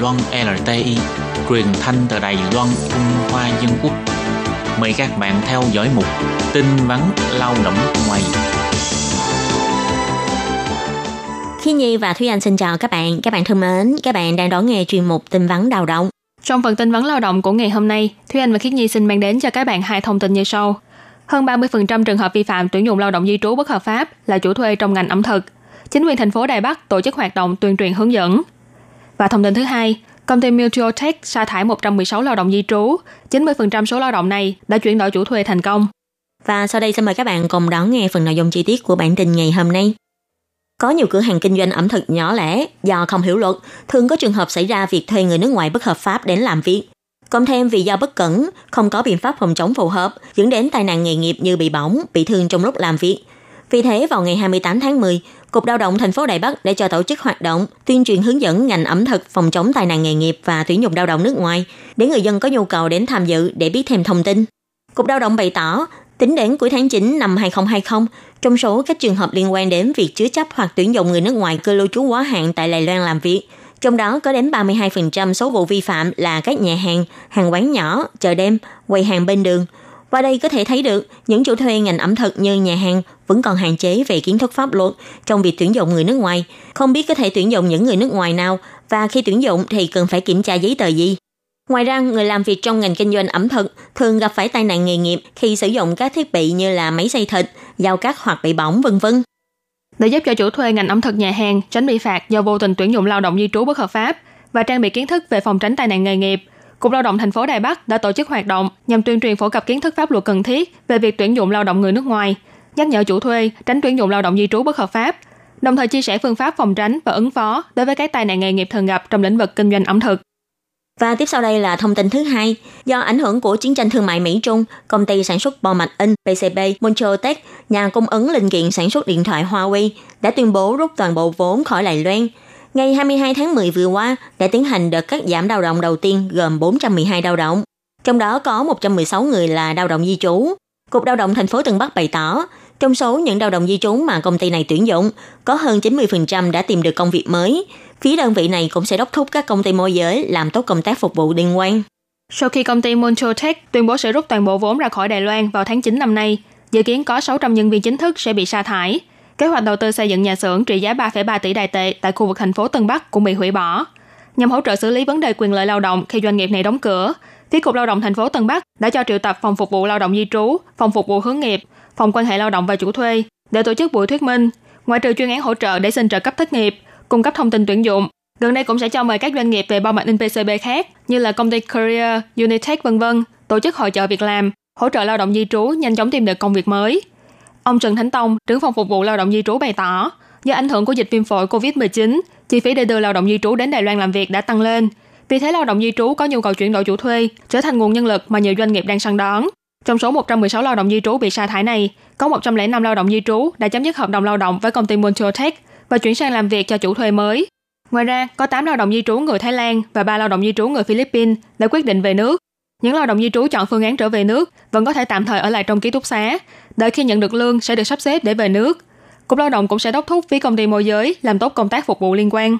Loan LTI, truyền thanh từ Đài Loan, Trung Hoa Dân Quốc. Mời các bạn theo dõi mục tin vắn lao động ngoài. Khi Nhi và Thúy Anh xin chào các bạn. Các bạn thân mến, các bạn đang đón nghe chuyên mục tin vắn đào động. Trong phần tin vắn lao động của ngày hôm nay, Thúy Anh và Khiết Nhi xin mang đến cho các bạn hai thông tin như sau. Hơn 30% trường hợp vi phạm tuyển dụng lao động di trú bất hợp pháp là chủ thuê trong ngành ẩm thực. Chính quyền thành phố Đài Bắc tổ chức hoạt động tuyên truyền hướng dẫn. Và thông tin thứ hai, công ty Mutualtech sa thải 116 lao động di trú. 90% số lao động này đã chuyển đổi chủ thuê thành công. Và sau đây xin mời các bạn cùng đón nghe phần nội dung chi tiết của bản tin ngày hôm nay. Có nhiều cửa hàng kinh doanh ẩm thực nhỏ lẻ do không hiểu luật, thường có trường hợp xảy ra việc thuê người nước ngoài bất hợp pháp đến làm việc. Cộng thêm vì do bất cẩn, không có biện pháp phòng chống phù hợp, dẫn đến tai nạn nghề nghiệp như bị bỏng, bị thương trong lúc làm việc. Vì thế, vào ngày 28 tháng 10, Cục Lao động thành phố Đài Bắc đã cho tổ chức hoạt động tuyên truyền hướng dẫn ngành ẩm thực phòng chống tai nạn nghề nghiệp và tuyển dụng lao động nước ngoài để người dân có nhu cầu đến tham dự để biết thêm thông tin. Cục Lao động bày tỏ, tính đến cuối tháng 9 năm 2020, trong số các trường hợp liên quan đến việc chứa chấp hoặc tuyển dụng người nước ngoài cư lưu trú quá hạn tại Đài Loan làm việc, trong đó có đến 32% số vụ vi phạm là các nhà hàng, hàng quán nhỏ, chợ đêm, quầy hàng bên đường. Qua đây có thể thấy được những chủ thuê ngành ẩm thực như nhà hàng vẫn còn hạn chế về kiến thức pháp luật trong việc tuyển dụng người nước ngoài, không biết có thể tuyển dụng những người nước ngoài nào và khi tuyển dụng thì cần phải kiểm tra giấy tờ gì. Ngoài ra, người làm việc trong ngành kinh doanh ẩm thực thường gặp phải tai nạn nghề nghiệp khi sử dụng các thiết bị như là máy xay thịt, dao cắt hoặc bị bỏng vân vân. Để giúp cho chủ thuê ngành ẩm thực nhà hàng tránh bị phạt do vô tình tuyển dụng lao động di trú bất hợp pháp và trang bị kiến thức về phòng tránh tai nạn nghề nghiệp, Cục Lao động thành phố Đài Bắc đã tổ chức hoạt động nhằm tuyên truyền phổ cập kiến thức pháp luật cần thiết về việc tuyển dụng lao động người nước ngoài, nhắc nhở chủ thuê tránh tuyển dụng lao động di trú bất hợp pháp, đồng thời chia sẻ phương pháp phòng tránh và ứng phó đối với các tai nạn nghề nghiệp thường gặp trong lĩnh vực kinh doanh ẩm thực. Và tiếp sau đây là thông tin thứ hai. Do ảnh hưởng của chiến tranh thương mại Mỹ-Trung, công ty sản xuất bò mạch in PCB Montreal nhà cung ứng linh kiện sản xuất điện thoại Huawei, đã tuyên bố rút toàn bộ vốn khỏi Đài Loan. Ngày 22 tháng 10 vừa qua, đã tiến hành đợt cắt giảm lao động đầu tiên gồm 412 lao động. Trong đó có 116 người là lao động di trú. Cục Lao động thành phố Tân Bắc bày tỏ, trong số những lao động di trú mà công ty này tuyển dụng, có hơn 90% đã tìm được công việc mới. Phía đơn vị này cũng sẽ đốc thúc các công ty môi giới làm tốt công tác phục vụ liên quan. Sau khi công ty Montreal tuyên bố sẽ rút toàn bộ vốn ra khỏi Đài Loan vào tháng 9 năm nay, dự kiến có 600 nhân viên chính thức sẽ bị sa thải. Kế hoạch đầu tư xây dựng nhà xưởng trị giá 3,3 tỷ đài tệ tại khu vực thành phố Tân Bắc cũng bị hủy bỏ. Nhằm hỗ trợ xử lý vấn đề quyền lợi lao động khi doanh nghiệp này đóng cửa, phía Cục Lao động thành phố Tân Bắc đã cho triệu tập phòng phục vụ lao động di trú, phòng phục vụ hướng nghiệp, phòng quan hệ lao động và chủ thuê để tổ chức buổi thuyết minh. Ngoài trừ chuyên án hỗ trợ để xin trợ cấp thất nghiệp, cung cấp thông tin tuyển dụng, gần đây cũng sẽ cho mời các doanh nghiệp về bao mặt in PCB khác như là công ty Career, Unitech vân vân tổ chức hội trợ việc làm, hỗ trợ lao động di trú nhanh chóng tìm được công việc mới. Ông Trần Thánh Tông, trưởng phòng phục vụ lao động di trú bày tỏ, do ảnh hưởng của dịch viêm phổi COVID-19, chi phí để đưa lao động di trú đến Đài Loan làm việc đã tăng lên. Vì thế lao động di trú có nhu cầu chuyển đổi chủ thuê, trở thành nguồn nhân lực mà nhiều doanh nghiệp đang săn đón. Trong số 116 lao động di trú bị sa thải này, có 105 lao động di trú đã chấm dứt hợp đồng lao động với công ty Montreal Tech và chuyển sang làm việc cho chủ thuê mới. Ngoài ra, có 8 lao động di trú người Thái Lan và 3 lao động di trú người Philippines đã quyết định về nước. Những lao động di trú chọn phương án trở về nước vẫn có thể tạm thời ở lại trong ký túc xá, đợi khi nhận được lương sẽ được sắp xếp để về nước. Cục Lao động cũng sẽ đốc thúc phía công ty môi giới làm tốt công tác phục vụ liên quan.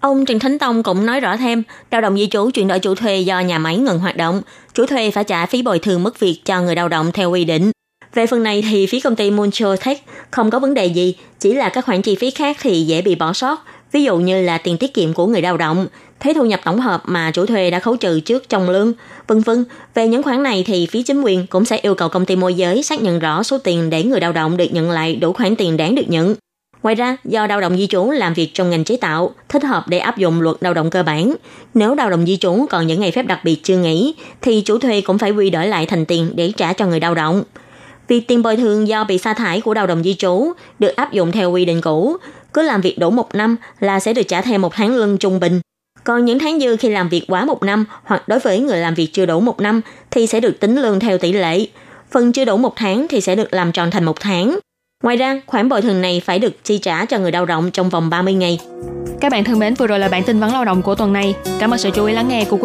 Ông Trần Thánh Tông cũng nói rõ thêm, lao động di trú chuyển đổi chủ thuê do nhà máy ngừng hoạt động, chủ thuê phải trả phí bồi thường mất việc cho người lao động theo quy định. Về phần này thì phía công ty Moncho Tech không có vấn đề gì, chỉ là các khoản chi phí khác thì dễ bị bỏ sót, ví dụ như là tiền tiết kiệm của người lao động, thuế thu nhập tổng hợp mà chủ thuê đã khấu trừ trước trong lương, vân vân. Về những khoản này thì phía chính quyền cũng sẽ yêu cầu công ty môi giới xác nhận rõ số tiền để người lao động được nhận lại đủ khoản tiền đáng được nhận. Ngoài ra, do lao động di trú làm việc trong ngành chế tạo, thích hợp để áp dụng luật lao động cơ bản. Nếu lao động di trú còn những ngày phép đặc biệt chưa nghỉ, thì chủ thuê cũng phải quy đổi lại thành tiền để trả cho người lao động. Việc tiền bồi thường do bị sa thải của lao động di trú được áp dụng theo quy định cũ, cứ làm việc đủ một năm là sẽ được trả thêm một tháng lương trung bình. Còn những tháng dư khi làm việc quá một năm hoặc đối với người làm việc chưa đủ một năm thì sẽ được tính lương theo tỷ lệ. Phần chưa đủ một tháng thì sẽ được làm tròn thành một tháng. Ngoài ra, khoản bồi thường này phải được chi trả cho người lao động trong vòng 30 ngày. Các bạn thân mến, vừa rồi là bản tin vấn lao động của tuần này. Cảm ơn sự chú ý lắng nghe của quý